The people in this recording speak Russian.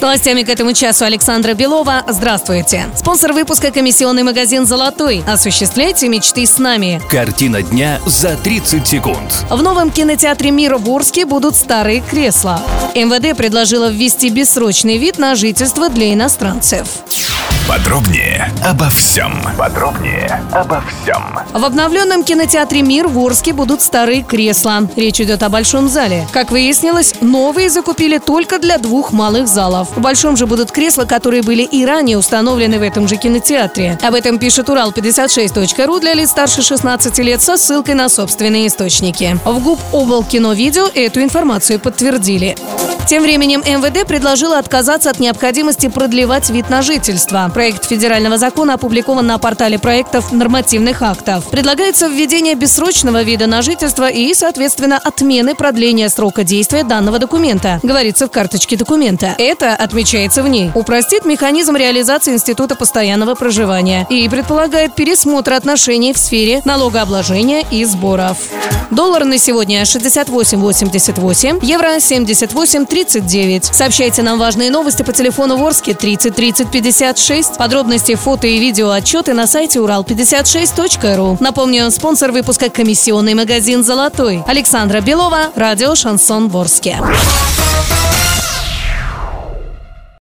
С новостями к этому часу Александра Белова. Здравствуйте. Спонсор выпуска комиссионный магазин «Золотой». Осуществляйте мечты с нами. Картина дня за 30 секунд. В новом кинотеатре «Мира» в Орске будут старые кресла. МВД предложила ввести бессрочный вид на жительство для иностранцев. Подробнее обо всем. Подробнее обо всем. В обновленном кинотеатре «Мир» в Орске будут старые кресла. Речь идет о большом зале. Как выяснилось, новые закупили только для двух малых залов. В большом же будут кресла, которые были и ранее установлены в этом же кинотеатре. Об этом пишет Урал56.ру для лиц старше 16 лет со ссылкой на собственные источники. В ГУП Обл кино видео эту информацию подтвердили. Тем временем МВД предложила отказаться от необходимости продлевать вид на жительство. Проект федерального закона опубликован на портале проектов нормативных актов. Предлагается введение бессрочного вида на жительство и, соответственно, отмены продления срока действия данного документа, говорится в карточке документа. Это, отмечается в ней, упростит механизм реализации института постоянного проживания и предполагает пересмотр отношений в сфере налогообложения и сборов. Доллар на сегодня 68.88, евро 78.39. Сообщайте нам важные новости по телефону Ворске 30 30 56. Подробности, фото и видео отчеты на сайте урал56.ру. Напомню, спонсор выпуска комиссионный магазин «Золотой». Александра Белова, радио «Шансон Ворске».